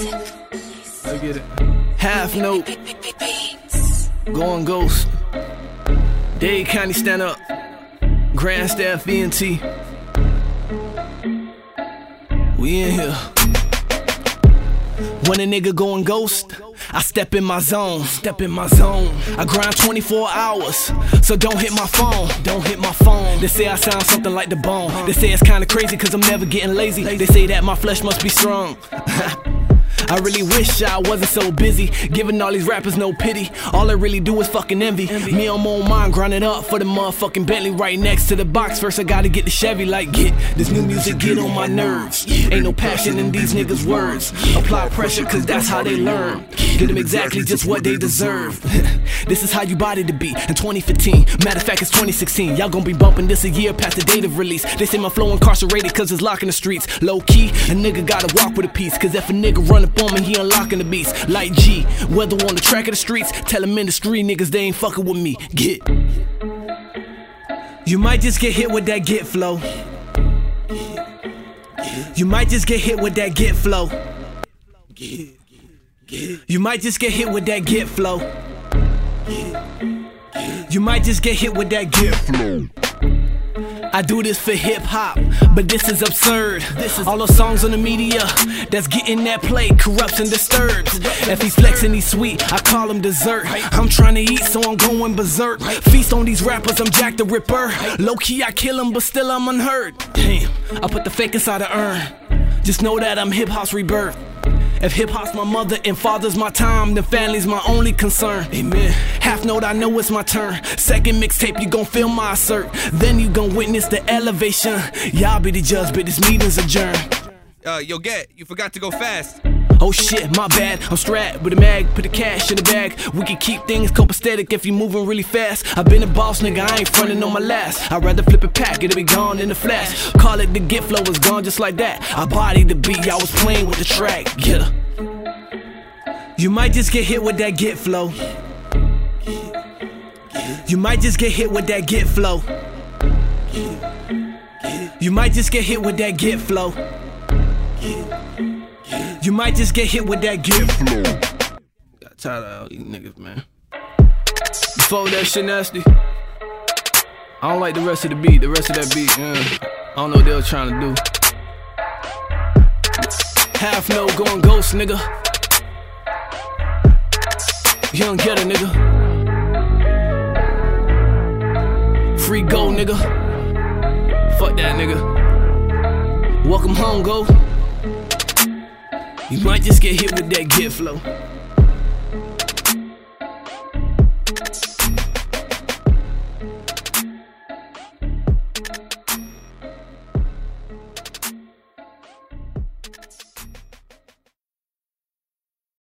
I get it. Half note. Going ghost. Dade County stand up. Grand staff VNT. We in here. When a nigga going ghost, I step in my zone, step in my zone. I grind 24 hours, so don't hit my phone, don't hit my phone. They say I sound something like the bone. They say it's kinda crazy cause I'm never getting lazy. They say that my flesh must be strong. I really wish I wasn't so busy, giving all these rappers no pity. All I really do is fucking envy. Me, I'm on mine, grinding up for the motherfucking Bentley right next to the box. First, I gotta get the Chevy, like, get this new music, get on my nerves. Ain't no passion in these niggas' words. Apply pressure, cause that's how they learn. Get them exactly just what they deserve. this is how you body to be in 2015. Matter of fact, it's 2016. Y'all gonna be bumping this a year past the date of release. They say my flow incarcerated cause it's locking the streets. Low key, a nigga gotta walk with a piece. Cause if a nigga run on me, he unlocking the beats. Like G, whether on the track of the streets, tell them in the street niggas they ain't fucking with me. Gett. You might just get hit with that Gett flow. You might just get hit with that Gett flow. You might just get hit with that Gett flow. You might just get hit with that Gett flow. I do this for hip hop, but this is absurd. This is all those songs on the media that's getting that play, corrupts and disturbs. If he's flexing, he's sweet, I call him dessert. I'm trying to eat, so I'm going berserk. Feast on these rappers, I'm Jack the Ripper. Low key, I kill him, but still I'm unheard. Damn, I put the fake inside the urn. Just know that I'm hip hop's rebirth. If hip hop's my mother and father's my time, then family's my only concern. Amen. Half note, I know it's my turn. Second mixtape, you gon' feel my assert. Then you gon' witness the elevation. Y'all be the judge, but this meeting's adjourned. Uh, yo, Gett, you forgot to go fast. Oh shit, my bad. I'm strapped with a mag, put the cash in the bag. We can keep things copacetic if you moving really fast. i been a boss, nigga, I ain't frontin' on my last. I'd rather flip a pack, it'll be gone in a flash. Call it the Gett flow is gone just like that. I bodied the beat, I was playing with the track. Yeah. You might just get hit with that Gett flow. You might just get hit with that Gett flow. You might just get hit with that Gett flow. You might just get hit with that Gett flow. Got tired of all these niggas, man. Before that shit nasty. I don't like the rest of the beat, the rest of that beat, yeah. I don't know what they were trying to do. Half no going ghost, nigga. Young getter, nigga. Free go, nigga. Fuck that, nigga. Welcome home, go. You might just get hit with that Gett flow.